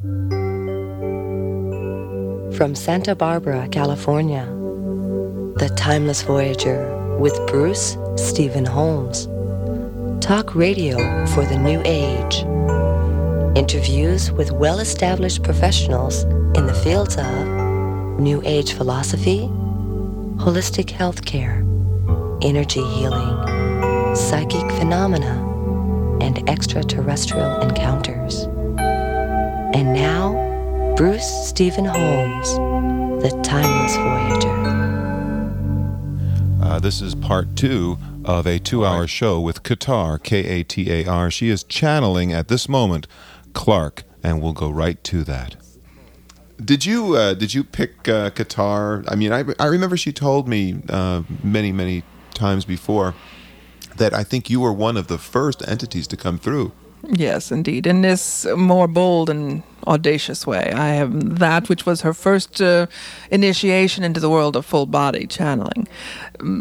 From Santa Barbara, California, The Timeless Voyager with Bruce Stephen Holms. Talk radio for the new age. Interviews with well established professionals in the fields of New Age philosophy, holistic healthcare, energy healing, psychic phenomena, and extraterrestrial encounters. And now, Bruce Stephen Holms, The Timeless Voyager. Uh, this is part two of a two hour show with Katar, K A T A R. She is channeling at this moment Clark, and we'll go right to that. Did you uh, did you pick uh, Katar? I mean, I, I remember she told me uh, many many times before that I think you were one of the first entities to come through. Yes, indeed. In this more bold and audacious way, I have that which was her first uh, initiation into the world of full body channeling.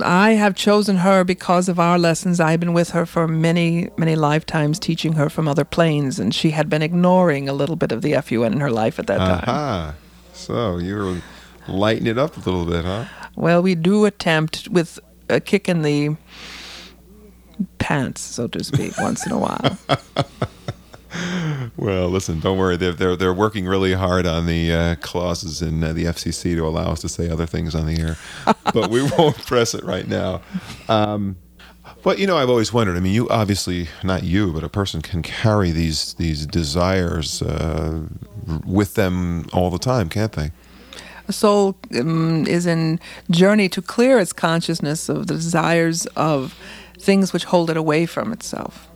I have chosen her because of our lessons. I've been with her for many, many lifetimes, teaching her from other planes, and she had been ignoring a little bit of the FUN in her life at that Aha. time. So you were lighting it up a little bit, huh? Well, we do attempt with a kick in the pants, so to speak, once in a while. Well, listen, don't worry. They're they're, they're working really hard on the uh, clauses in uh, the FCC to allow us to say other things on the air, but we won't press it right now. Um, but you know, I've always wondered. I mean, you obviously not you, but a person can carry these these desires uh, with them all the time, can't they? A soul um, is in journey to clear its consciousness of the desires of things which hold it away from itself.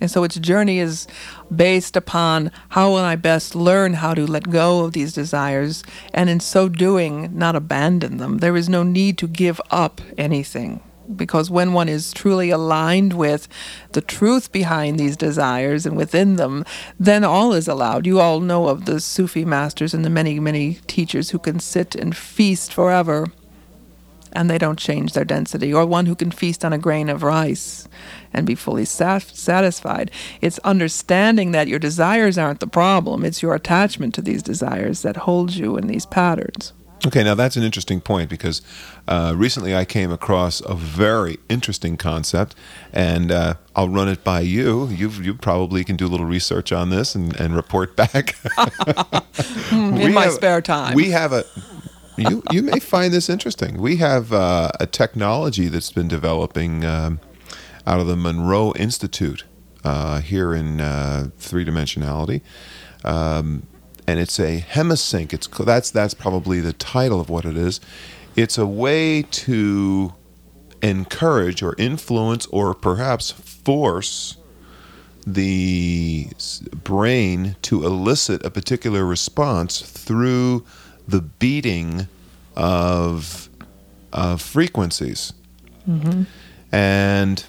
And so its journey is based upon how will I best learn how to let go of these desires and in so doing not abandon them. There is no need to give up anything because when one is truly aligned with the truth behind these desires and within them, then all is allowed. You all know of the Sufi masters and the many, many teachers who can sit and feast forever and they don't change their density, or one who can feast on a grain of rice and be fully sat- satisfied. It's understanding that your desires aren't the problem, it's your attachment to these desires that holds you in these patterns. Okay, now that's an interesting point because uh, recently I came across a very interesting concept, and uh, I'll run it by you. You you probably can do a little research on this and, and report back. in We my have- spare time. We have a. You you may find this interesting. We have uh, a technology that's been developing um, out of the Monroe Institute uh, here in uh, three dimensionality. Um, and it's a hemisync. It's that's that's probably the title of what it is. It's a way to encourage or influence or perhaps force the brain to elicit a particular response through the beating of of frequencies. And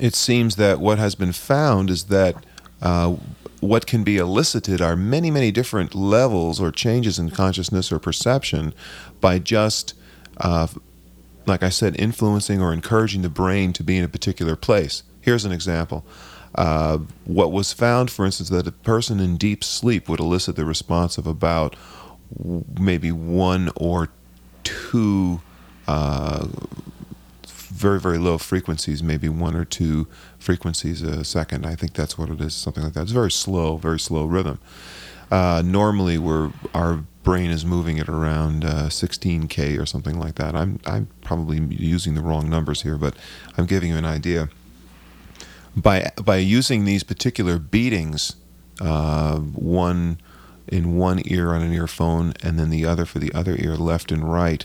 it seems that what has been found is that uh, what can be elicited are many, many different levels or changes in consciousness or perception by just, uh, like I said, influencing or encouraging the brain to be in a particular place. Here's an example. Uh, what was found, for instance, that a person in deep sleep would elicit the response of about maybe one or two uh, very very low frequencies, maybe one or two frequencies a second. I think that's what it is, something like that. It's very slow, very slow rhythm. Uh, normally, we're our brain is moving at around uh, 16k or something like that. I'm I'm probably using the wrong numbers here, but I'm giving you an idea. By by using these particular beatings, uh, one in one ear on an earphone and then the other for the other ear, left and right,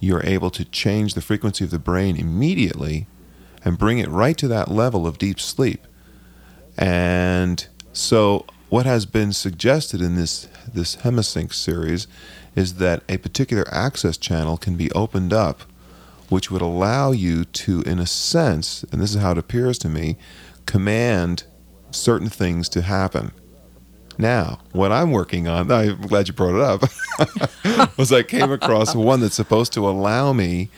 you're able to change the frequency of the brain immediately and bring it right to that level of deep sleep. And so what has been suggested in this this Hemisync series is that a particular access channel can be opened up which would allow you to in a sense, and this is how it appears to me, command certain things to happen. Now, what I'm working on, I'm glad you brought it up, was I came across one that's supposed to allow me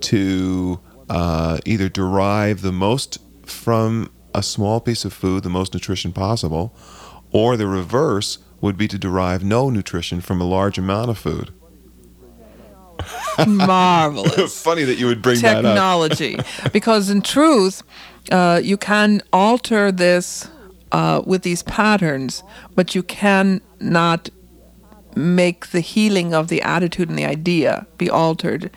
to uh, either derive the most from a small piece of food, the most nutrition possible, or the reverse, would be to derive no nutrition from a large amount of food. Marvelous. Funny that you would bring that up. technology because in truth uh, you can alter this uh, with these patterns but you can not make the healing of the attitude and the idea be altered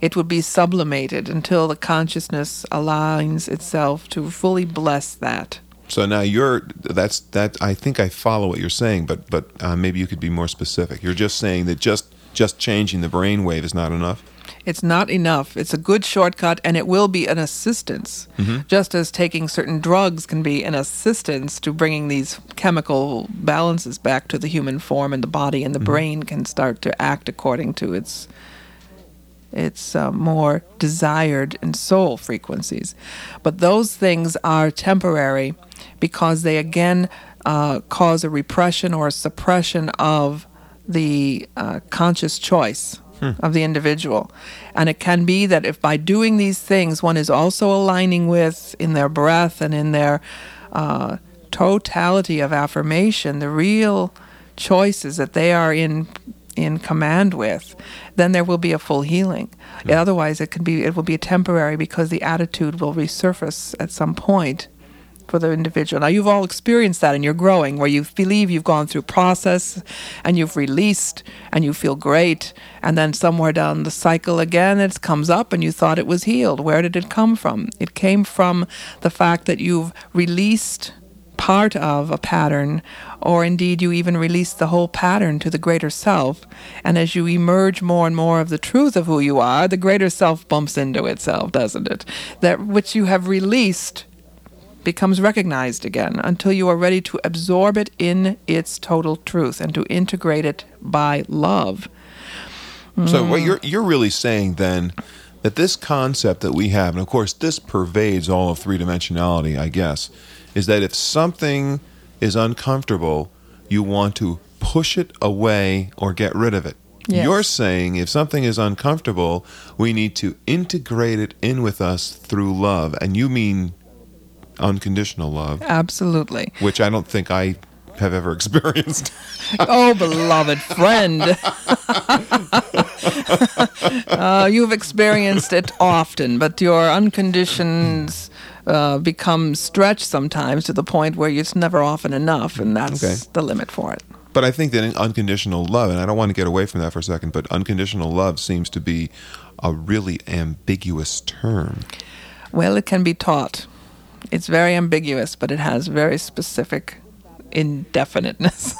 it would be sublimated until the consciousness aligns itself to fully bless that So now you're that's that. I think I follow what you're saying, but but uh, maybe you could be more specific. You're just saying that just just changing the brain wave is not enough. It's not enough. It's a good shortcut and it will be an assistance. Just as taking certain drugs can be an assistance to bringing these chemical balances back to the human form and the body and the brain can start to act according to its its uh, more desired and soul frequencies. But those things are temporary because they again uh, cause a repression or a suppression of the uh, conscious choice of the individual. And it can be that if by doing these things one is also aligning with in their breath and in their uh, totality of affirmation, the real choices that they are in in command with, then there will be a full healing. Otherwise, it can be it will be temporary because the attitude will resurface at some point for the individual. Now, you've all experienced that and you're growing, where you believe you've gone through process and you've released and you feel great, and then somewhere down the cycle again, it comes up and you thought it was healed. Where did it come from? It came from the fact that you've released part of a pattern, or indeed you even release the whole pattern to the greater self. And as you emerge more and more of the truth of who you are, the greater self bumps into itself, doesn't it? That which you have released becomes recognized again until you are ready to absorb it in its total truth and to integrate it by love. So what mm. you're you're really saying then that this concept that we have, and of course this pervades all of three dimensionality, I guess, is that if something is uncomfortable, you want to push it away or get rid of it. Yes. You're saying if something is uncomfortable, we need to integrate it in with us through love, and you mean unconditional love, Absolutely. which I don't think I have ever experienced. oh, beloved friend. uh, you've experienced it often, but your unconditions uh, become stretched sometimes to the point where it's never often enough, and that's Okay. the limit for it. But I think that in unconditional love, and I don't want to get away from that for a second, but unconditional love seems to be a really ambiguous term. Well, it can be taught. It's very ambiguous, but it has very specific indefiniteness.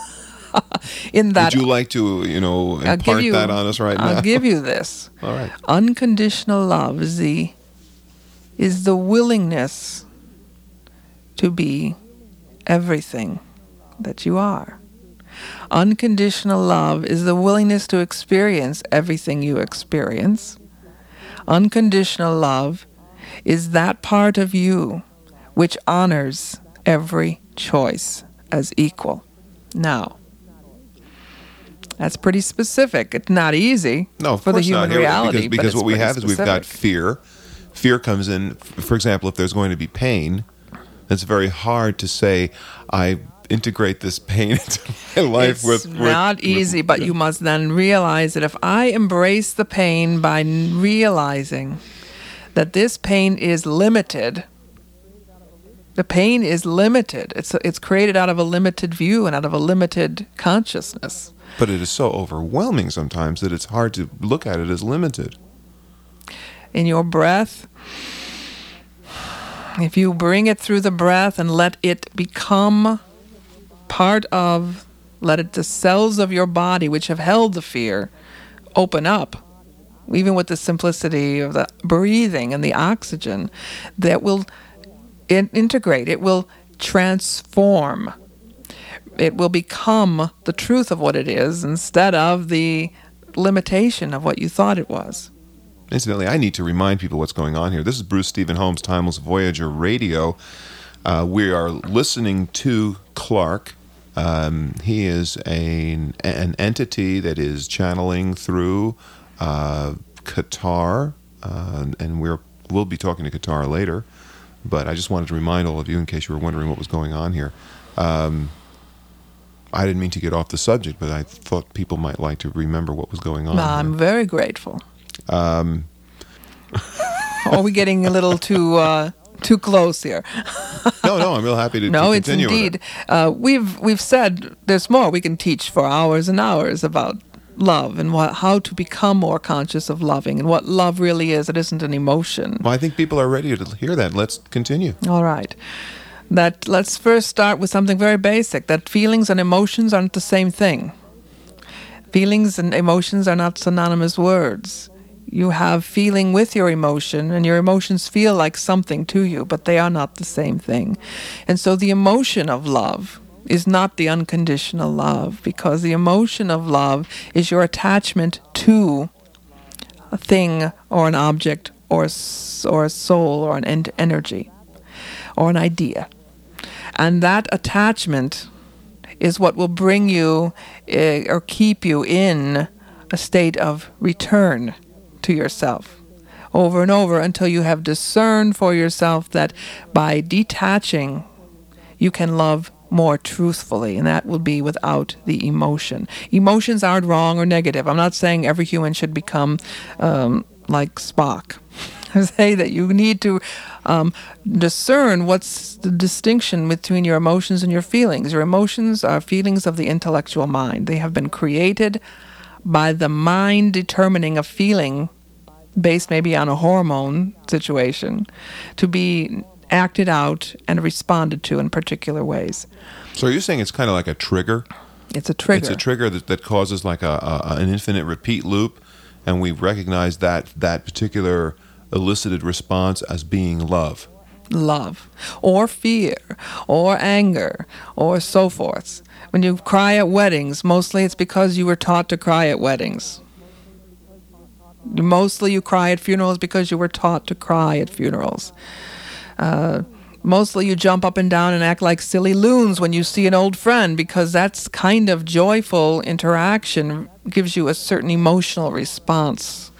In that, Would you like to, you know, I'll impart you, that on us right now? I'll give you this. All right. Unconditional love is the is the willingness to be everything that you are. Unconditional love is the willingness to experience everything you experience. Unconditional love is that part of you which honors every choice as equal. Now, that's pretty specific. It's not easy No, for the human not. Reality. because, because what we have is we've got fear. Fear comes in. For example, if there's going to be pain, it's very hard to say I integrate this pain into my life it's with. with- not with- easy, but you must then realize that if I embrace the pain by realizing that this pain is limited, the pain is limited. It's it's created out of a limited view and out of a limited consciousness. But it is so overwhelming sometimes that it's hard to look at it as limited. in your breath. If you bring it through the breath and let it become part of, let it, the cells of your body which have held the fear open up, even with the simplicity of the breathing and the oxygen, that will in- integrate, it will transform. It will become the truth of what it is instead of the limitation of what you thought it was. Incidentally, I need to remind people what's going on here. This is Bruce Stephen Holms, Timeless Voyager Radio. Uh, we are listening to Clark. Um, he is a, an entity that is channeling through uh, Katar, uh, and we're, we'll be talking to Katar later. But I just wanted to remind all of you, in case you were wondering what was going on here. Um, I didn't mean to get off the subject, but I thought people might like to remember what was going on. I'm here. very grateful. Um, Are we getting a little too uh, too close here? no, no, I'm real happy to, no, to it's indeed. it. Uh, we've we've said there's more. We can teach for hours and hours about love and what, how to become more conscious of loving and what love really is. It isn't an emotion. Well, I think people are ready to hear that. Let's continue. All right. That let's first start with something very basic. That feelings and emotions aren't the same thing. Feelings and emotions are not synonymous words. You have feeling with your emotion, and your emotions feel like something to you, but they are not the same thing. And so the emotion of love is not the unconditional love, because the emotion of love is your attachment to a thing or an object or, or a soul or an en- energy or an idea. And that attachment is what will bring you uh, or keep you in a state of return to yourself over and over until you have discerned for yourself that by detaching, you can love more truthfully, and that will be without the emotion. Emotions aren't wrong or negative. I'm not saying every human should become um, like Spock. I say that you need to um, discern what's the distinction between your emotions and your feelings. Your emotions are feelings of the intellectual mind. They have been created by the mind determining a feeling based maybe on a hormone situation to be acted out and responded to in particular ways. So are you're saying it's kind of like a trigger? It's a trigger. It's a trigger that, that causes like a, a an infinite repeat loop, and we recognize that that particular elicited response as being love. love or fear or anger or so forth. When you cry at weddings, mostly it's because you were taught to cry at weddings. Mostly you cry at funerals because you were taught to cry at funerals. Uh, mostly you jump up and down and act like silly loons when you see an old friend because that's kind of joyful interaction gives you a certain emotional response.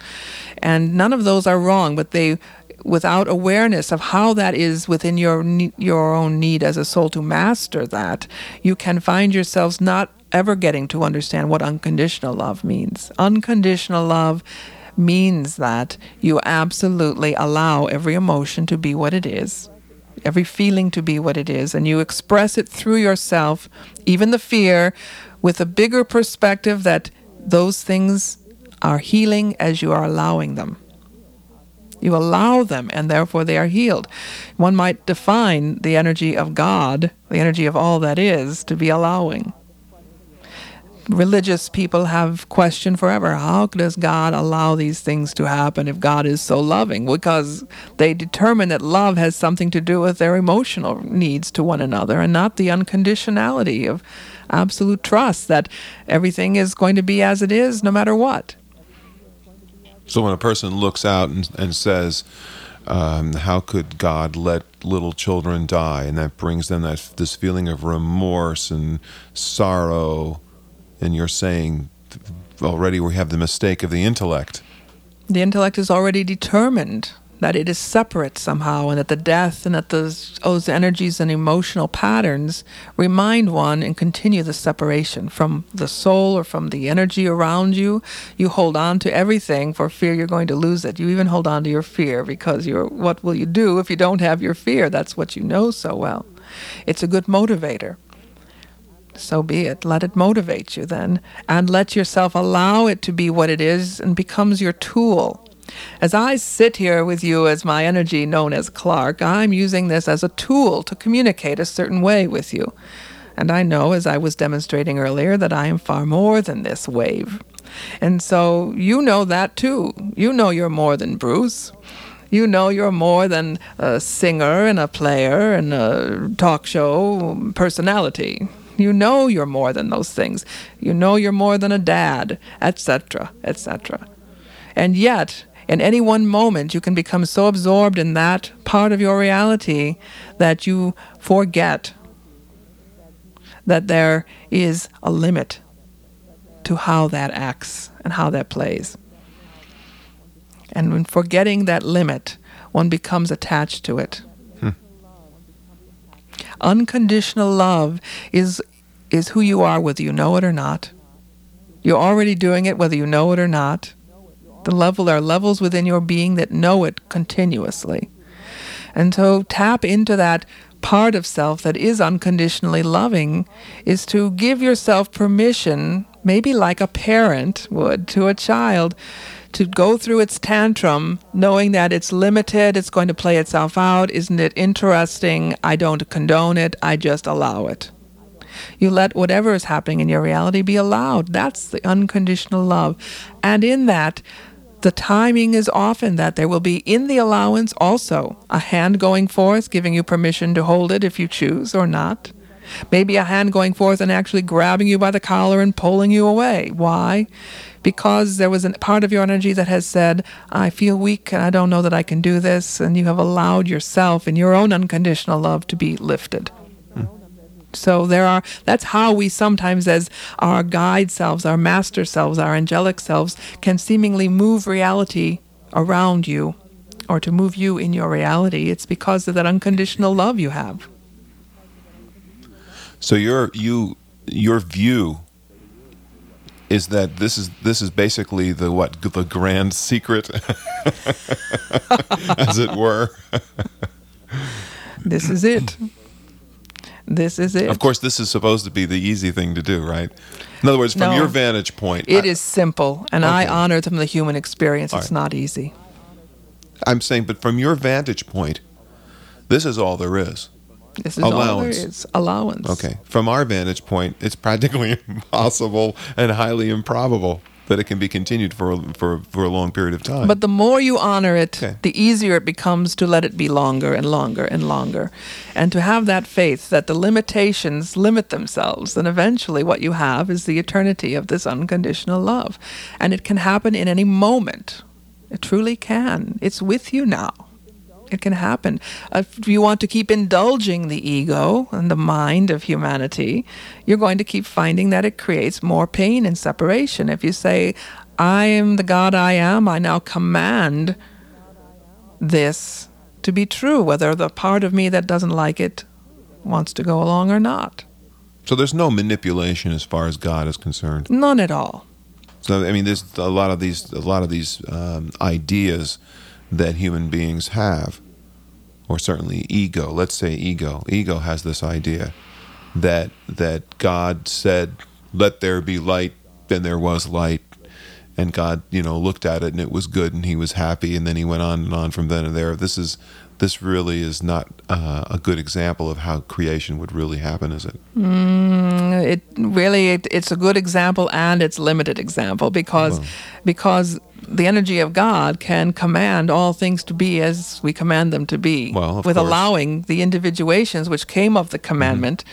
And none of those are wrong, but they without awareness of how that is within your your own need as a soul to master that, you can find yourselves not ever getting to understand what unconditional love means. Unconditional love means that you absolutely allow every emotion to be what it is, every feeling to be what it is, and you express it through yourself, even the fear, with a bigger perspective that those things are healing as you are allowing them. You allow them, and therefore they are healed. One might define the energy of God, the energy of all that is, to be allowing religious people have questioned forever how does God allow these things to happen if God is so loving? Because they determine that love has something to do with their emotional needs to one another and not the unconditionality of absolute trust that everything is going to be as it is no matter what. So when a person looks out and, and says, um, "How could God let little children die?" and that brings them that this feeling of remorse and sorrow, and you're saying already we have the mistake of the intellect. The intellect is already determined that it is separate somehow, and that the death and that those, oh, those energies and emotional patterns remind one and continue the separation from the soul or from the energy around you. You hold on to everything for fear you're going to lose it. You even hold on to your fear because you're, what will you do if you don't have your fear? That's what you know so well. It's a good motivator. So be it. Let it motivate you then, and let yourself allow it to be what it is and becomes your tool. As I sit here with you as my energy known as Clark, I'm using this as a tool to communicate a certain way with you. And I know, as I was demonstrating earlier, that I am far more than this wave. And so you know that too. You know you're more than Bruce. You know you're more than a singer and a player and a talk show personality. You know you're more than those things. You know you're more than a dad, etc., etc. And yet, in any one moment, you can become so absorbed in that part of your reality that you forget that there is a limit to how that acts and how that plays. And when forgetting that limit, one becomes attached to it. Hmm. Unconditional love is is who you are, whether you know it or not. You're already doing it, whether you know it or not. The level are levels within your being that know it continuously. And so tap into that part of self that is unconditionally loving is to give yourself permission, maybe like a parent would to a child, to go through its tantrum knowing that it's limited, it's going to play itself out. Isn't it interesting? I don't condone it, I just allow it. You let whatever is happening in your reality be allowed. That's the unconditional love. And in that, the timing is often that there will be in the allowance also a hand going forth, giving you permission to hold it if you choose or not. Maybe a hand going forth and actually grabbing you by the collar and pulling you away. Why? Because there was a part of your energy that has said, I feel weak and I don't know that I can do this, and you have allowed yourself in your own unconditional love to be lifted. So there are that's how we sometimes as our guide selves, our master selves, our angelic selves can seemingly move reality around you or to move you in your reality. It's because of that unconditional love you have. So your you your view is that this is this is basically the what the grand secret as it were. This is it. This is it. Of course, this is supposed to be the easy thing to do, right? In other words, from No. your vantage point, It I, is simple, and I honor from the human experience. All It's right. not easy. I'm saying, but from your vantage point, this is all there is. This is all there Allowance. is. Allowance. Okay. From our vantage point, it's practically impossible and highly improbable that it can be continued for for for a long period of time. But the more you honor it, Okay. the easier it becomes to let it be longer and longer and longer. And to have that faith that the limitations limit themselves, and eventually what you have is the eternity of this unconditional love. And it can happen in any moment. It truly can. It's with you now. It can happen. If you want to keep indulging the ego and the mind of humanity, you're going to keep finding that it creates more pain and separation. If you say, I am the God I am, I now command this to be true, whether the part of me that doesn't like it wants to go along or not. so there's no manipulation as far as God is concerned. None at all. So I mean, there's a lot of these a lot of these um, ideas that human beings have, or certainly ego. Let's say ego. Ego has this idea that that God said, "Let there be light," then there was light, and God, you know, looked at it and it was good, and He was happy, and then He went on and on from then and there. This is this really is not uh, a good example of how creation would really happen, is it? Mm, It really it, it's a good example and it's limited example because because the energy of God can command all things to be as we command them to be, Well, with course. allowing the individuations which came of the commandment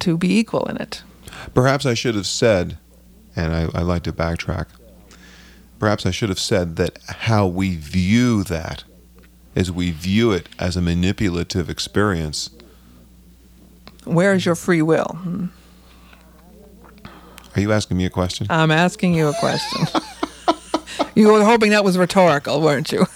to be equal in it. Perhaps I should have said, and I, I like to backtrack, perhaps I should have said that how we view that is we view it as a manipulative experience. Where is your free will? Hmm. Are you asking me a question? I'm asking you a question. you were hoping that was rhetorical, weren't you?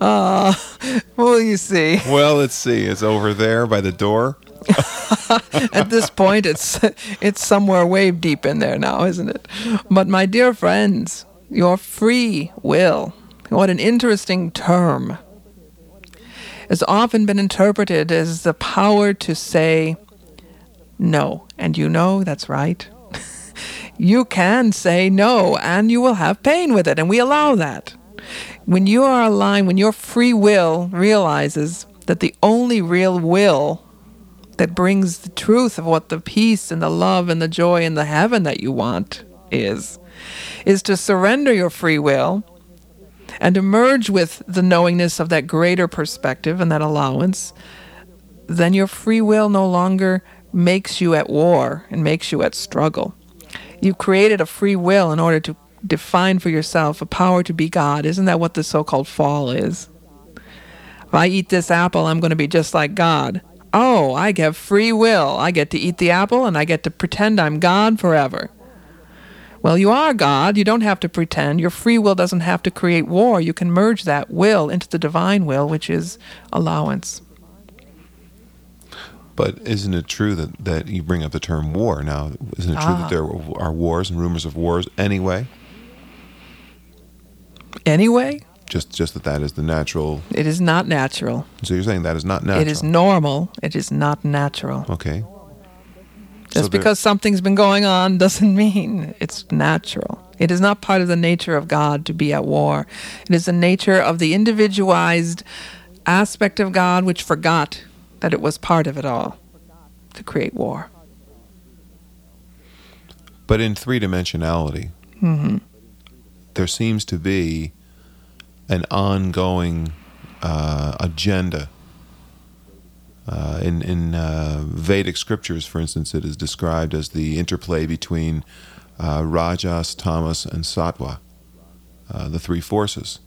uh, well, you see, well, let's see. It's over there by the door. at this point, it's it's somewhere way deep in there now, isn't it? But my dear friends, your free will. What an interesting term. Has often been interpreted as the power to say no. And you know that's right. You can say no and you will have pain with it, and we allow that. When you are aligned, when your free will realizes that the only real will that brings the truth of what the peace and the love and the joy and the heaven that you want is, is to surrender your free will and to merge with the knowingness of that greater perspective and that allowance, then your free will no longer makes you at war and makes you at struggle. You've created a free will in order to define for yourself a power to be God. Isn't that what the so called fall is? If I eat this apple, I'm going to be just like God. Oh, I have free will. I get to eat the apple and I get to pretend I'm God forever. Well, you are God. You don't have to pretend. Your free will doesn't have to create war. You can merge that will into the divine will, which is allowance. But isn't it true that, that you bring up the term war now? Isn't it true Ah. that there are wars and rumors of wars anyway? Anyway, Just just that that is the natural. it is not natural. So you're saying that is not natural. It is normal. It is not natural. Okay. Just So because something's been going on doesn't mean it's natural. It is not part of the nature of God to be at war. It is the nature of the individualized aspect of God which forgot that it was part of it all to create war. But in three dimensionality, hmm there seems to be an ongoing uh, agenda. Uh, in in uh, Vedic scriptures, for instance, it is described as the interplay between uh, Rajas, Tamas, and Sattva, uh, the three forces,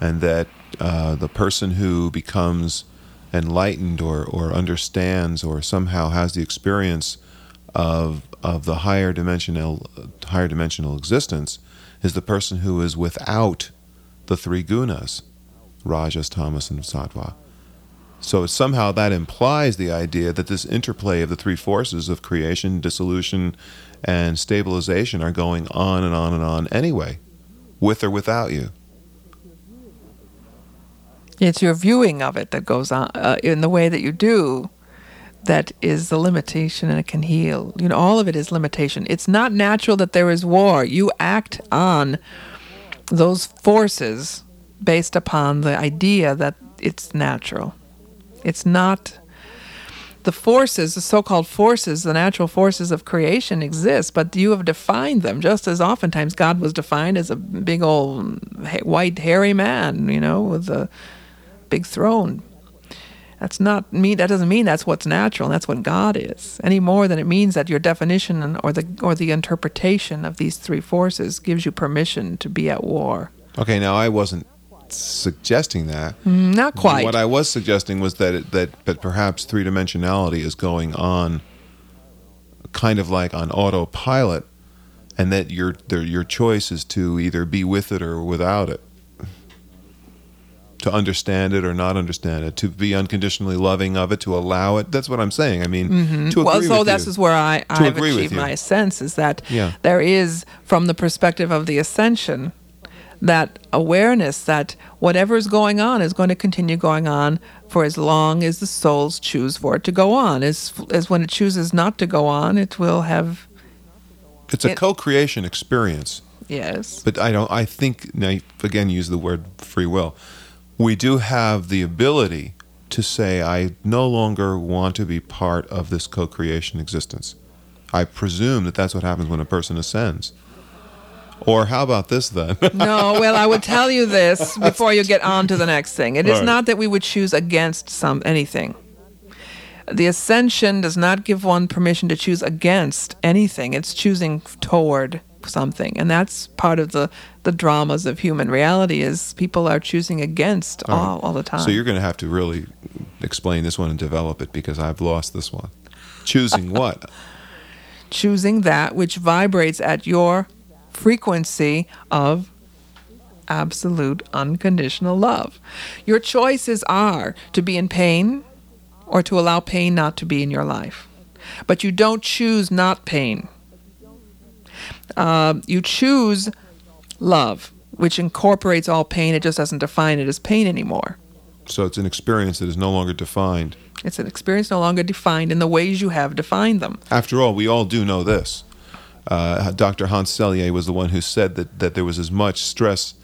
and that uh, the person who becomes enlightened or, or understands or somehow has the experience of of the higher dimensional higher dimensional existence is the person who is without the three gunas, rajas, tamas, and sattva. So somehow that implies the idea that this interplay of the three forces of creation, dissolution, and stabilization are going on and on and on anyway, with or without you. It's your viewing of it that goes on uh, in the way that you do that is the limitation and it can heal. You know, all of it is limitation. It's not natural that there is war. You act on those forces based upon the idea that it's natural. It's not the forces, the so-called forces, the natural forces of creation exist, but you have defined them just as oftentimes God was defined as a big old white hairy man, you know, with a big throne. That's not mean. That doesn't mean that's what's natural. And that's what God is, any more than it means that your definition or the or the interpretation of these three forces gives you permission to be at war. Okay, now I wasn't suggesting that. Mm, Not quite. What I was suggesting was that it, that that perhaps three dimensionality is going on, kind of like on autopilot, and that your your choice is to either be with it or without it, to understand it or not understand it, to be unconditionally loving of it, to allow it. That's what I'm saying. I mean, to agree Mm-hmm. well, so this you. is where I, I've achieved my sense is that Yeah. there is, from the perspective of the ascension, that awareness that whatever is going on is going to continue going on for as long as the souls choose for it to go on. As as when it chooses not to go on, it will have it's a it- co-creation experience. yes. But I don't. I think now again use the word free will. We do have the ability to say, I no longer want to be part of this co-creation existence. I presume that that's what happens when a person ascends. Or how about this then? no, well, I would tell you this before you get on to the next thing. It is Right. not that we would choose against some anything. The ascension does not give one permission to choose against anything. It's choosing toward something, and that's part of the the dramas of human reality. Is people are choosing against All right. all, all the time. so you're going to have to really explain this one and develop it because I've lost this one. Choosing what? choosing that which vibrates at your frequency of absolute unconditional love. Your choices are to be in pain or to allow pain not to be in your life. But you don't choose not pain. Uh, you choose love, which incorporates all pain. It just doesn't define it as pain anymore. So it's an experience that is no longer defined. It's an experience no longer defined in the ways you have defined them. After all, we all do know this. Uh, Dr. Hans Selye was the one who said that, that there was as much stress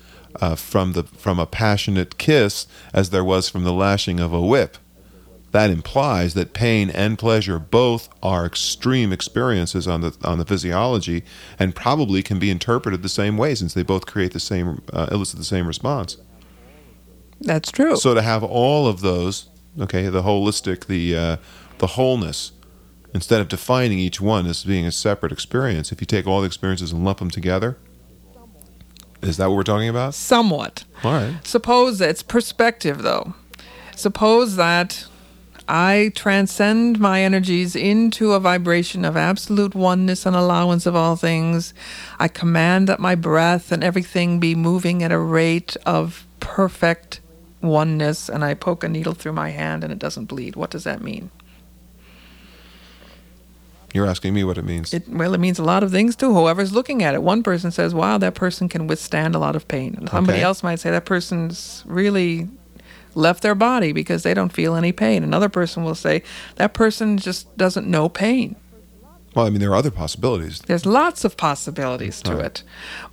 uh, from the from a passionate kiss as there was from the lashing of a whip. That implies that pain and pleasure both are extreme experiences on the on the physiology, and probably can be interpreted the same way since they both create the same uh, elicit the same response. That's true. So to have all of those, okay, the holistic, the uh, the wholeness, instead of defining each one as being a separate experience, if you take all the experiences and lump them together, is that what we're talking about? Somewhat. All right. Suppose it's perspective, though. Suppose that I transcend my energies into a vibration of absolute oneness and allowance of all things. I command that my breath and everything be moving at a rate of perfect oneness, and I poke a needle through my hand and it doesn't bleed. What does that mean? You're asking me what it means. It, well, it means a lot of things too. Whoever's looking at it, one person says, "Wow, that person can withstand a lot of pain," and somebody Okay. else might say that person's really left their body because they don't feel any pain. Another person will say that person just doesn't know pain. well, I mean, there are other possibilities. There's lots of possibilities to Right.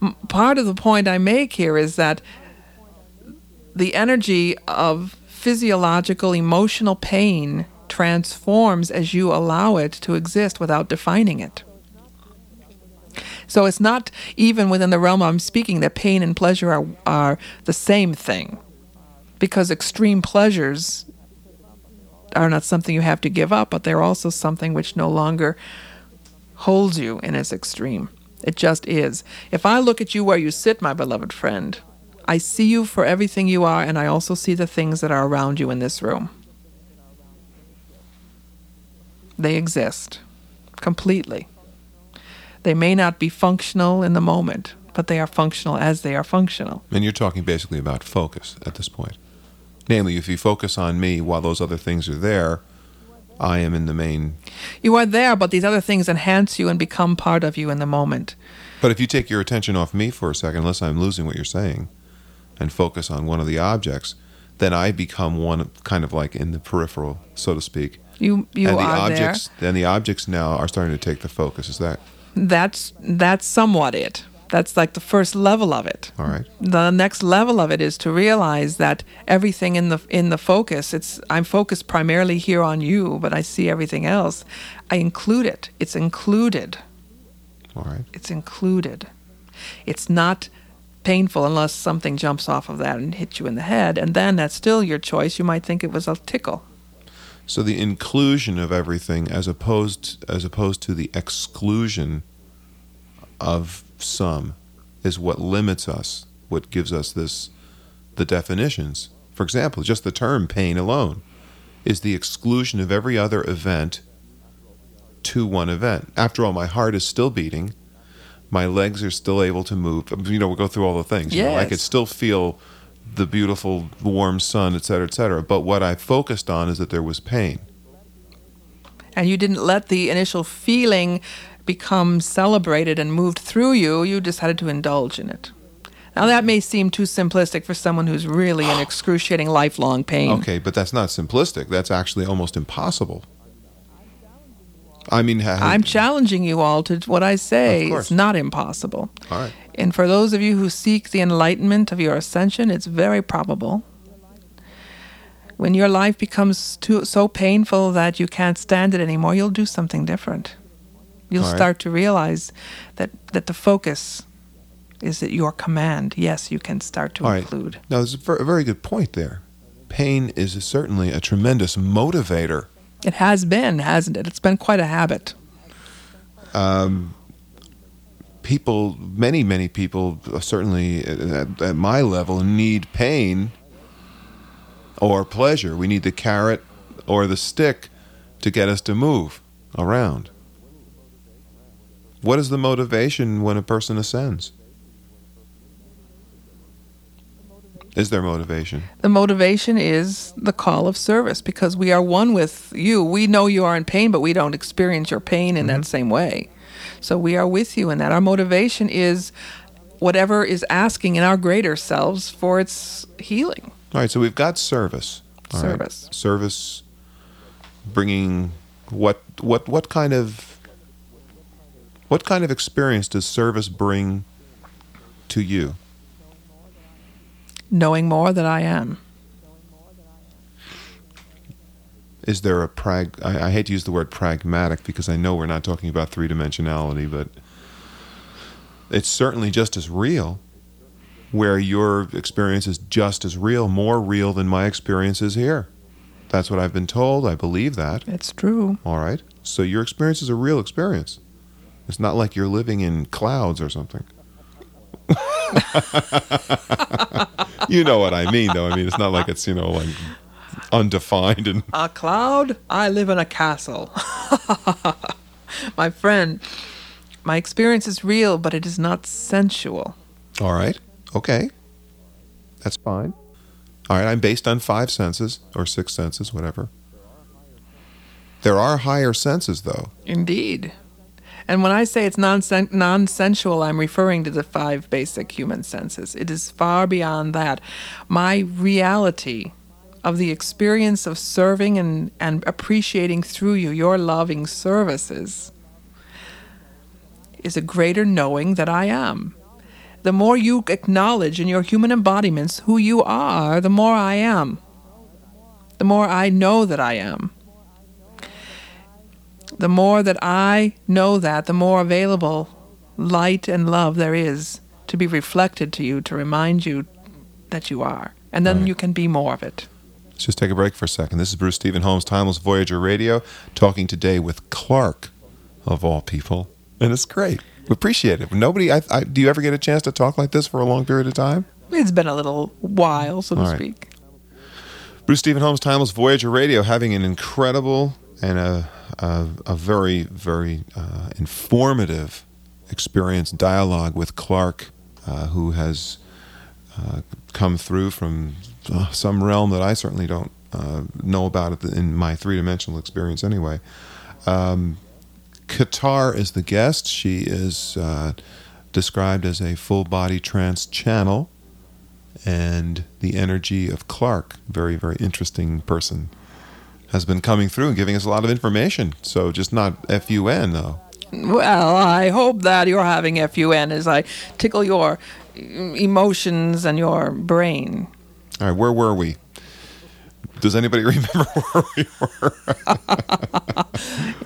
it. Part of the point I make here is that the energy of physiological, emotional pain transforms as you allow it to exist without defining it. So it's not even within the realm I'm speaking that pain and pleasure are, are the same thing. Because extreme pleasures are not something you have to give up, but they're also something which no longer holds you in its extreme. It just is. If I look at you where you sit, my beloved friend, I see you for everything you are, and I also see the things that are around you in this room. They exist completely. They may not be functional in the moment, but they are functional as they are functional. And you're talking basically about focus at this point. Namely, if you focus on me while those other things are there, I am in the main. You are there, but these other things enhance you and become part of you in the moment. But if you take your attention off me for a second, unless I'm losing what you're saying, and focus on one of the objects, then I become one kind of like in the peripheral, so to speak. You you and the are objects then the objects now are starting to take the focus. Is that. That's that's somewhat it. That's like the first level of it. all right? the next level of it is to realize that everything in the in the focus it's i'm focused primarily here on you but i see everything else i include it it's included All right. it's included it's not painful unless something jumps off of that and hits you in the head and then that's still your choice you might think it was a tickle So the inclusion of everything as opposed as opposed to the exclusion of some is what limits us, what gives us this the definitions. For example, just the term pain alone is the exclusion of every other event to one event. After all, my heart is still beating. My legs are still able to move. You know, we'll go through all the things. You know, I could still feel the beautiful warm sun, et cetera, et cetera. But what I focused on is that there was pain. and you didn't let the initial feeling become celebrated and moved through you, you decided to indulge in it. Now, that may seem too simplistic for someone who's really in excruciating lifelong pain. Okay, but that's not simplistic. That's actually almost impossible. I mean, ha- I'm challenging you all to what I say It's not impossible. all right. And for those of you who seek the enlightenment of your ascension, it's very probable. When your life becomes too, so painful that you can't stand it anymore, you'll do something different. You'll right. start to realize that, that the focus is at your command. Yes, you can start to All right. include. Now, there's a very good point there. Pain is certainly a tremendous motivator. It has been, hasn't it? It's been quite a habit. Um, people, many, many people, uh, certainly at, at my level, need pain or pleasure. We need the carrot or the stick to get us to move around. What is the motivation when a person ascends? Is there motivation? The motivation is the call of service because we are one with you. We know you are in pain, but we don't experience your pain in that mm-hmm. same way. So we are with you in that. Our motivation is whatever is asking in our greater selves for its healing. All right, so we've got service. All right. Service. Service bringing what what what kind of what kind of experience does service bring to you? Knowing more that I am. Is there a prag I, I hate to use the word pragmatic because I know we're not talking about three dimensionality, but it's certainly just as real where your experience is just as real, more real than my experience is here. That's what I've been told. I believe that. It's true. All right. So your experience is a real experience. It's not like you're living in clouds or something. you know what I mean, though. I mean, it's not like it's, you know, like undefined and. A cloud? I live in a castle. my friend, my experience is real, but it is not sensual. All right. Okay. That's fine. All right. I'm based on five senses or six senses, whatever. There are higher senses, though. Indeed. And when I say it's non non sensual, I'm referring to the five basic human senses. It is far beyond that. My reality of the experience of serving and, and appreciating through you your loving services is a greater knowing that I am. The more you acknowledge in your human embodiments who you are, the more I am. The more I know that I am. The more that I know that, the more available light and love there is to be reflected to you to remind you that you are. And then Right. you can be more of it. Let's just take a break for a second. This is Bruce Stephen Holms, Timeless Voyager Radio, talking today with Clark, of all people, and it's great. We appreciate it. Nobody, I, I, do you ever get a chance to talk like this for a long period of time? It's been a little while, so to All right. speak. Bruce Stephen Holms, Timeless Voyager Radio, having an incredible and a a, a very very uh, informative experience dialogue with Clark, uh, who has uh, come through from uh, some realm that I certainly don't uh, know about in my three dimensional experience anyway. Um, Katar is the guest. She is described as a full body trance channel and the energy of Clark, very, very interesting person, has been coming through and giving us a lot of information. So just not FUN though. Well, I hope that you're having FUN as I tickle your emotions and your brain. All right, where were we? Does anybody remember where we were?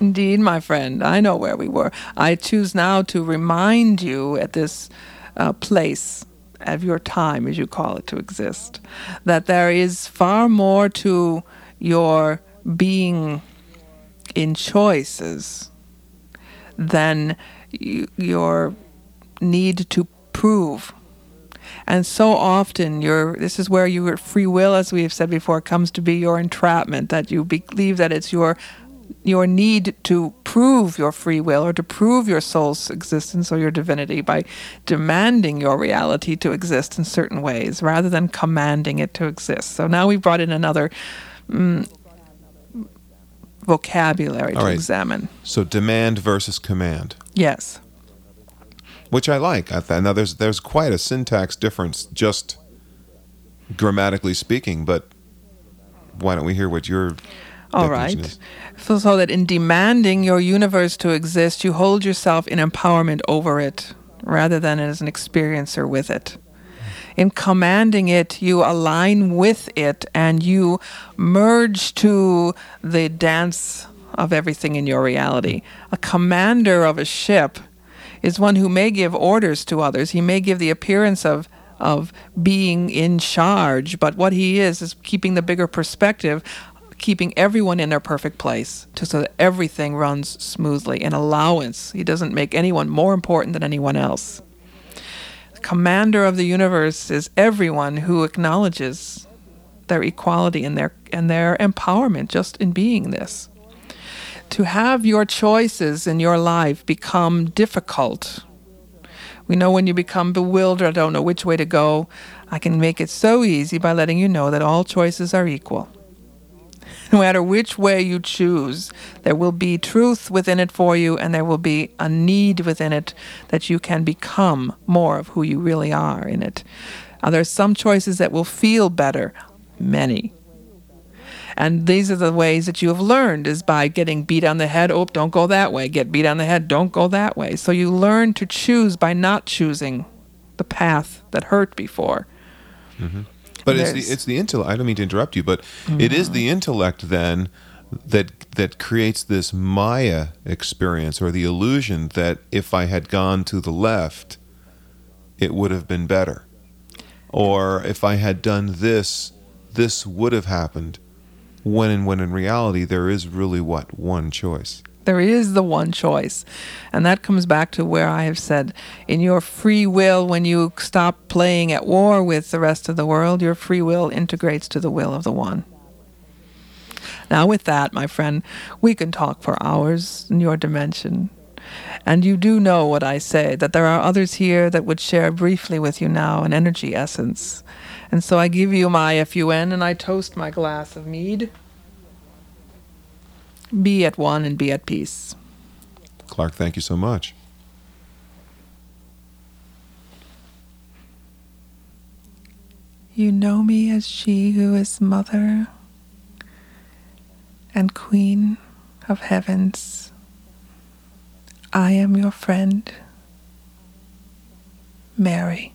Indeed, my friend, I know where we were. I choose now to remind you at this uh, place of your time, as you call it, to exist, that there is far more to your being in choices than y- your need to prove. And so often, your this is where your free will, as we have said before, comes to be your entrapment. That you believe that it's your your need to prove your free will or to prove your soul's existence or your divinity by demanding your reality to exist in certain ways rather than commanding it to exist. So now we've brought in another mm, vocabulary All to right. examine. So demand versus command, Yes. which I like. I th- now there's there's quite a syntax difference, just grammatically speaking. But why don't we hear what your All right. is? So, so that in demanding your universe to exist, you hold yourself in empowerment over it rather than as an experiencer with it. In commanding it, you align with it and you merge to the dance of everything in your reality. A commander of a ship is one who may give orders to others. He may give the appearance of of being in charge, but what he is is keeping the bigger perspective, keeping everyone in their perfect place to so that everything runs smoothly. An allowance. He doesn't make anyone more important than anyone else. Commander of the universe is everyone who acknowledges their equality and their and their empowerment just in being this to have your choices in your life become difficult. We know when you become bewildered, I don't know which way to go, I can make it so easy by letting you know that all choices are equal. No matter which way you choose, there will be truth within it for you, and there will be a need within it that you can become more of who you really are in it. Are there some choices that will feel better? Many. And these are the ways that you have learned is by getting beat on the head. Oh, don't go that way. Get beat on the head. Don't go that way. So you learn to choose by not choosing the path that hurt before. Mm-hmm. But it's the it's the intellect. I don't mean to interrupt you, but it is the mm-hmm. intellect then that that creates this Maya experience or the illusion that if I had gone to the left, it would have been better, or if I had done this, this would have happened. When and when in reality there is really what one choice. There is the one choice. And that comes back to where I have said in your free will, when you stop playing at war with the rest of the world, your free will integrates to the will of the one. Now, with that, my friend, we can talk for hours in your dimension. And you do know what I say, that there are others here that would share briefly with you now an energy essence. And so I give you my FUN and I toast my glass of mead. Be at one and be at peace. Clark, thank you so much. You know me as she who is mother and queen of heavens. I am your friend, Mary.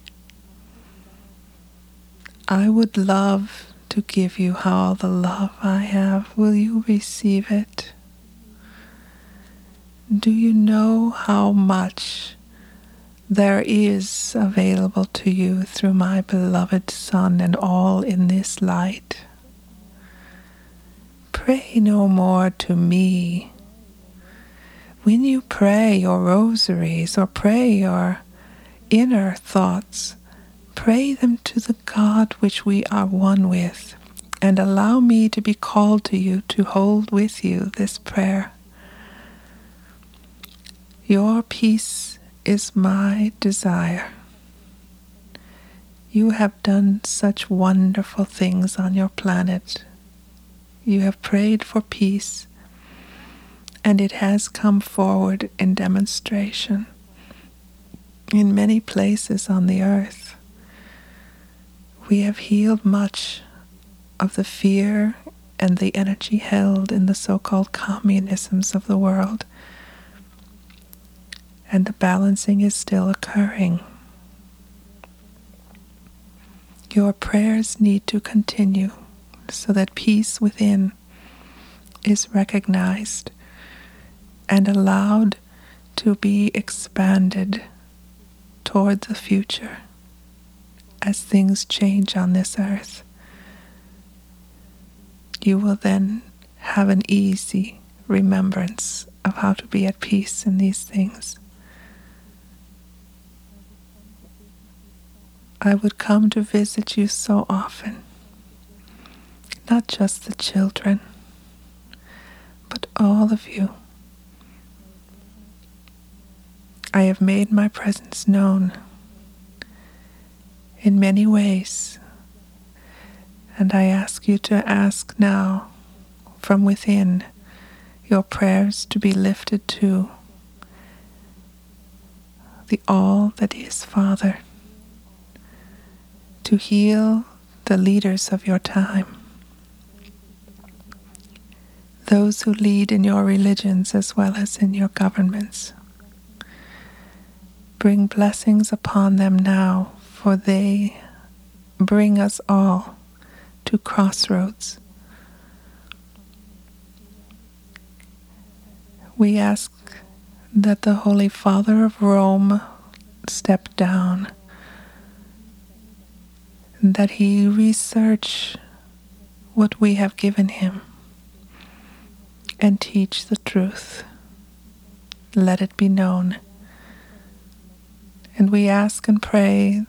I would love to give you all the love I have. Will you receive it? Do you know how much there is available to you through my beloved Son and all in this light? Pray no more to me. When you pray your rosaries or pray your inner thoughts, pray them to the God which we are one with, and allow me to be called to you to hold with you this prayer. Your peace is my desire. You have done such wonderful things on your planet. You have prayed for peace, and it has come forward in demonstration in many places on the earth. We have healed much of the fear and the energy held in the so called communisms of the world and the balancing is still occurring. Your prayers need to continue so that peace within is recognized and allowed to be expanded toward the future as things change on this earth. You will then have an easy remembrance of how to be at peace in these things. I would come to visit you so often. Not just the children, but all of you. I have made my presence known in many ways, and I ask you to ask now from within your prayers to be lifted to the all that is Father to heal the leaders of your time, those who lead in your religions as well as in your governments. Bring blessings upon them now, for they bring us all to crossroads. We ask that the Holy Father of Rome step down that he research what we have given him and teach the truth. Let it be known. And we ask and pray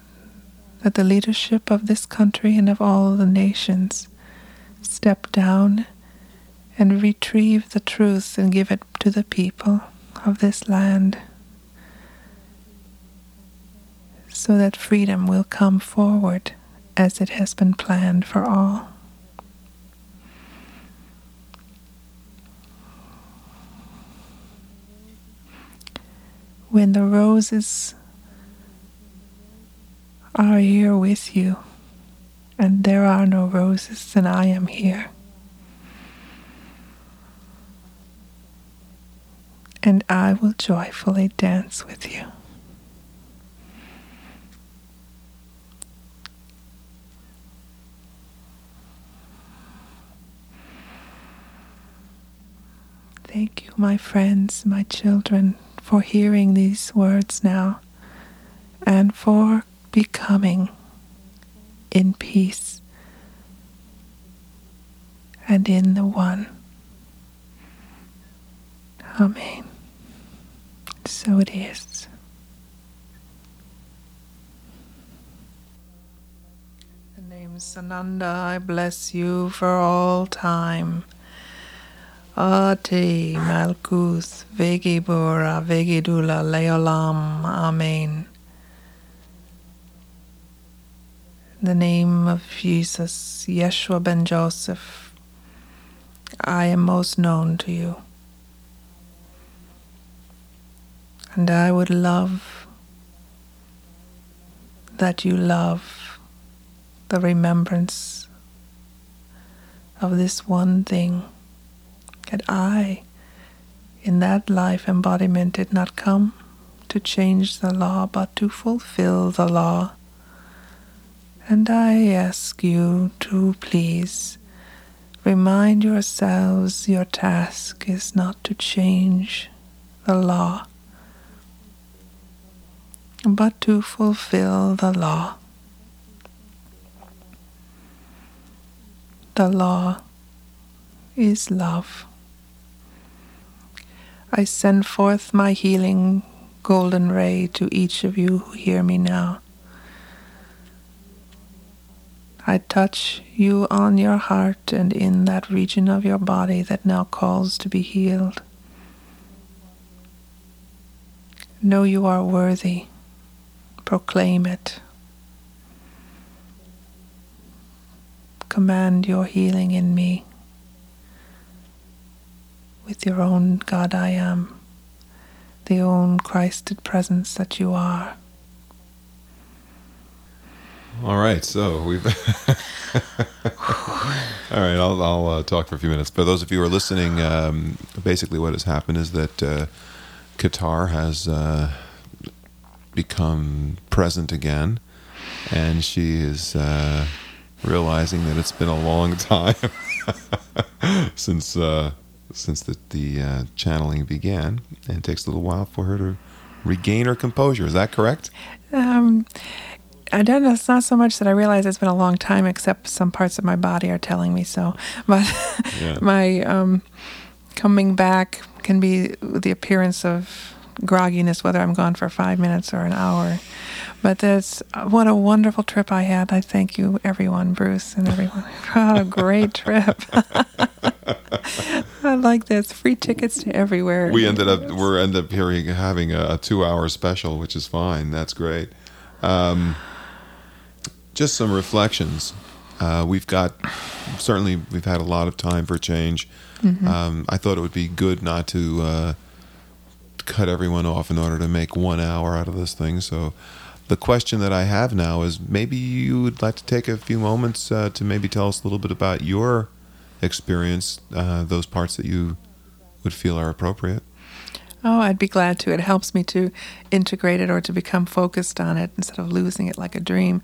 that the leadership of this country and of all the nations step down and retrieve the truth and give it to the people of this land so that freedom will come forward as it has been planned for all. When the roses are here with you, and there are no roses, then I am here. And I will joyfully dance with you. Thank you, my friends, my children, for hearing these words now and for becoming in peace and in the one. Amen. So it is. The name Sananda. I bless you for all time. Ate Malkuth Vegibura Vegidula Leolam. Amen. The name of Jesus, Yeshua ben Joseph, I am most known to you. And I would love that you love the remembrance of this one thing that I, in that life embodiment, did not come to change the law but to fulfill the law. And I ask you to please remind yourselves your task is not to change the law but to fulfill the law. The law is love. I send forth my healing golden ray to each of you who hear me now. I touch you on your heart and in that region of your body that now calls to be healed. Know you are worthy proclaim it. Command your healing in me with your own God I am, the own Christed presence that you are. All right, so we've. All right, I'll, I'll uh, talk for a few minutes. For those of you who are listening, um, basically what has happened is that uh, Katar has uh, become present again, and she is uh, realizing that it's been a long time since uh, since the, the uh, channeling began, and it takes a little while for her to regain her composure. Is that correct? Um, I don't know. It's not so much that I realize it's been a long time, except some parts of my body are telling me so. But yeah. my um, coming back can be the appearance of grogginess, whether I'm gone for five minutes or an hour. But that's what a wonderful trip I had. I thank you, everyone, Bruce and everyone. What a great trip. I like this. Free tickets to everywhere. We ended up we're ended up here having a, a two hour special, which is fine. That's great. Um, just some reflections. Uh, we've got certainly we've had a lot of time for change. Mm-hmm. Um, I thought it would be good not to uh, cut everyone off in order to make one hour out of this thing. So the question that I have now is maybe you would like to take a few moments uh, to maybe tell us a little bit about your experience, uh, those parts that you would feel are appropriate. Oh, I'd be glad to. It helps me to integrate it or to become focused on it instead of losing it like a dream.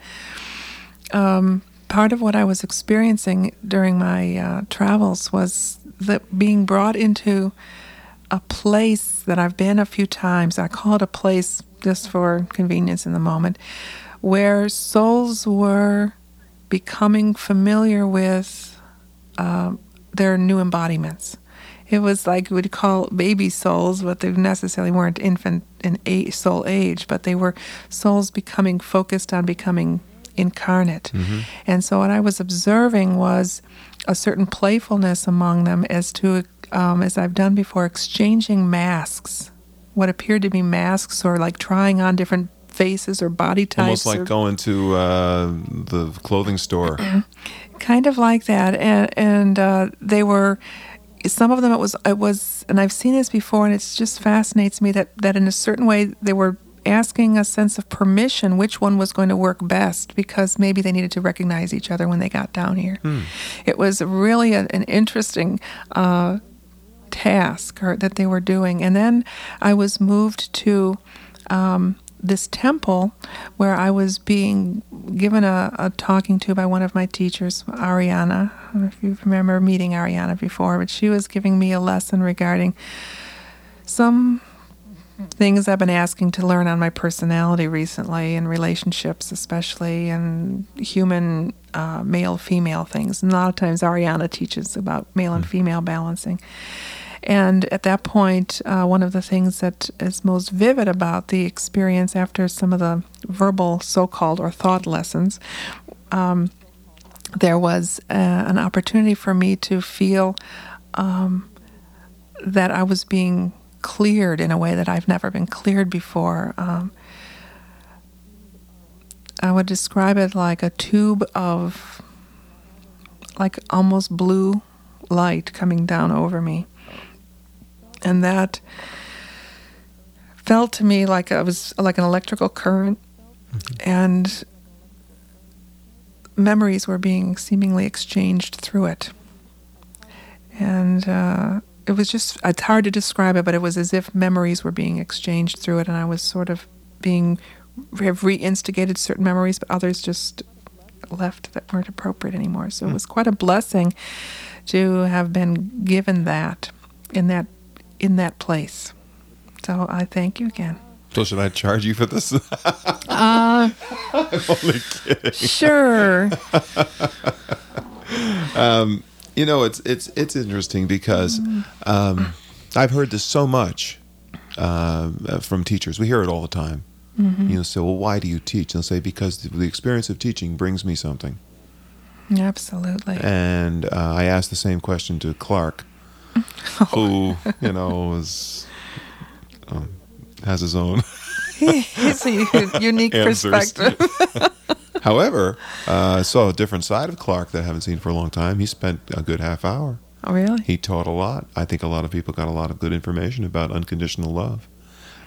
Um, part of what I was experiencing during my uh, travels was that being brought into a place that I've been a few times. I call it a place just for convenience in the moment, where souls were becoming familiar with uh, their new embodiments. It was like we'd call baby souls, but they necessarily weren't infant in soul age, but they were souls becoming focused on becoming incarnate. Mm-hmm. And so what I was observing was a certain playfulness among them as to um, as I've done before, exchanging masks, what appeared to be masks, or like trying on different faces or body types. Almost like or, going to uh, the clothing store. kind of like that, and and uh, they were. Some of them it was it was, and I've seen this before, and it just fascinates me that that in a certain way they were asking a sense of permission which one was going to work best because maybe they needed to recognize each other when they got down here. Hmm. It was really a, an interesting uh, task or that they were doing. And then I was moved to um, this temple where I was being given a, a, talking to by one of my teachers, Ariana. I don't know if you remember meeting Ariana before, but she was giving me a lesson regarding some things I've been asking to learn on my personality recently and relationships, especially and human uh, male female things. And a lot of times Ariana teaches about male and hmm. female balancing. And at that point, uh, one of the things that is most vivid about the experience after some of the verbal so called or thought lessons, um, there was uh, an opportunity for me to feel um, that I was being cleared in a way that I've never been cleared before. Um, I would describe it like a tube of, like almost blue light coming down over me. And that felt to me like I was like an electrical current and memories were being seemingly exchanged through it. And uh, it was just, it's hard to describe it, but it was as if memories were being exchanged through it, and I was sort of being, have reinstigated certain memories, but others just left that weren't appropriate anymore. So it was quite a blessing to have been given that in that in that place. So I thank you again. So should I charge you for this? Uh, I'm only kidding. sure. You know, it's it's it's interesting because um, I've heard this so much uh, from teachers. We hear it all the time. You know, say, well, why do you teach? And they'll say, because the experience of teaching brings me something. Absolutely. And uh, I asked the same question to Clark, who you know is um, has his own. u- unique perspective. However, uh, I saw a different side of Clark that I haven't seen for a long time. He spent a good half hour. oh, really? He taught a lot. I think a lot of people got a lot of good information about unconditional love.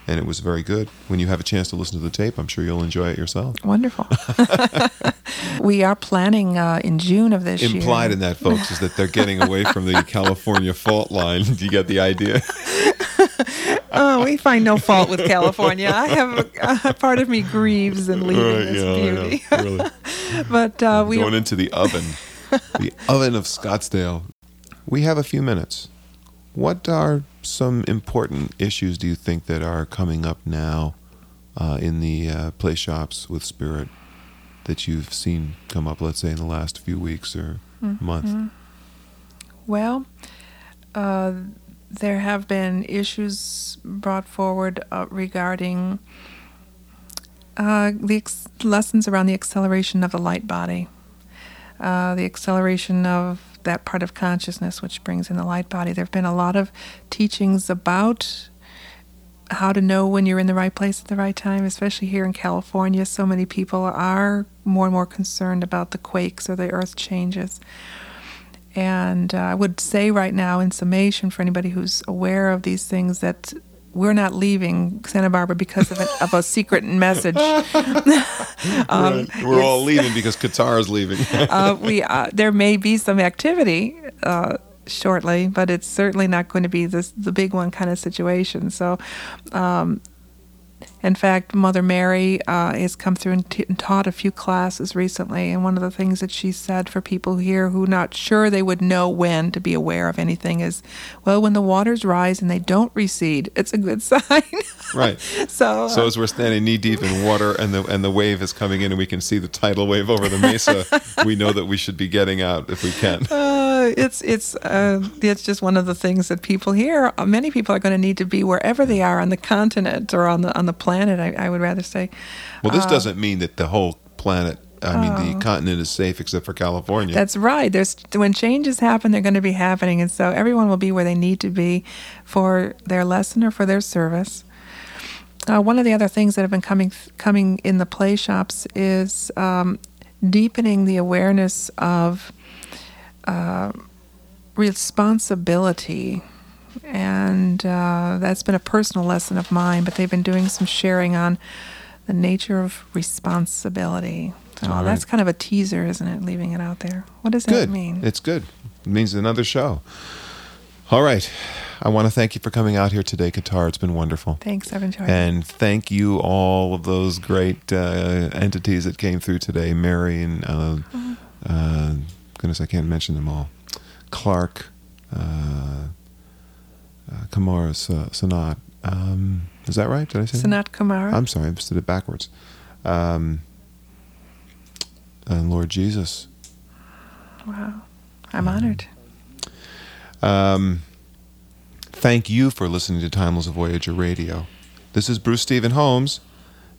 And it was very good. When you have a chance to listen to the tape, I'm sure you'll enjoy it yourself. Wonderful. we are planning uh, in June of this year. Implied in that, folks, is that they're getting away from the California fault line. Do you get the idea? Oh, we find no fault with California. I have uh, part of me grieves in leaving Right, this yeah, know. beauty. Really. But uh, we Going into the oven, the oven of Scottsdale. We have a few minutes. What are some important issues do you think that are coming up now uh, in the uh, play shops with Spirit that you've seen come up, let's say, in the last few weeks or Mm-hmm. month? Well, uh, there have been issues brought forward uh, regarding uh, the ex- lessons around the acceleration of the light body, uh, the acceleration of that part of consciousness which brings in the light body. There have been a lot of teachings about how to know when you're in the right place at the right time, especially here in California. So many people are more and more concerned about the quakes or the earth changes. And uh, I would say right now, in summation, for anybody who's aware of these things, that we're not leaving Santa Barbara because of, an, of a secret message. Um. We're all leaving because Katar is leaving. uh, we uh, there may be some activity uh, shortly, but it's certainly not going to be this the big one kind of situation. So, um, in fact, Mother Mary uh, has come through and, t- and taught a few classes recently, and one of the things that she said for people here who are not sure they would know when to be aware of anything is, well, when the waters rise and they don't recede, it's a good sign. right. so, So uh, as we're standing knee deep in water and the and the wave is coming in and we can see the tidal wave over the mesa, we know that we should be getting out if we can. Uh, it's it's uh, it's just one of the things that people here. Many people are going to need to be wherever they are on the continent or on the on the planet. I, I would rather say. Well, Uh, this doesn't mean that the whole planet, I mean, the continent is safe except for California. Oh. That's right. There's when changes happen, they're going to be happening, and so everyone will be where they need to be for their lesson or for their service. Uh, one of the other things that have been coming coming in the play shops is um, deepening the awareness of uh, responsibility, and uh, that's been a personal lesson of mine. But they've been doing some sharing on the nature of responsibility. So right. that's kind of a teaser, isn't it? Leaving it out there. What does that mean? It's good. It means another show. All right. I want to thank you for coming out here today, Katar. It's been wonderful. Thanks. I've enjoyed it. And thank you all of those great uh, entities that came through today. Mary and uh, uh, goodness, I can't mention them all. Clark, uh, Kumara Sa- Sanat. Um, is that right? Did I say? Sanat Kumara. I'm sorry, I said it backwards. Um, and Lord Jesus. wow. I'm honored. Um, thank you for listening to Timeless Voyager Radio. This is Bruce Stephen Holms,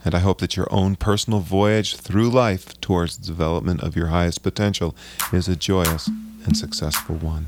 and I hope that your own personal voyage through life towards the development of your highest potential is a joyous and successful one.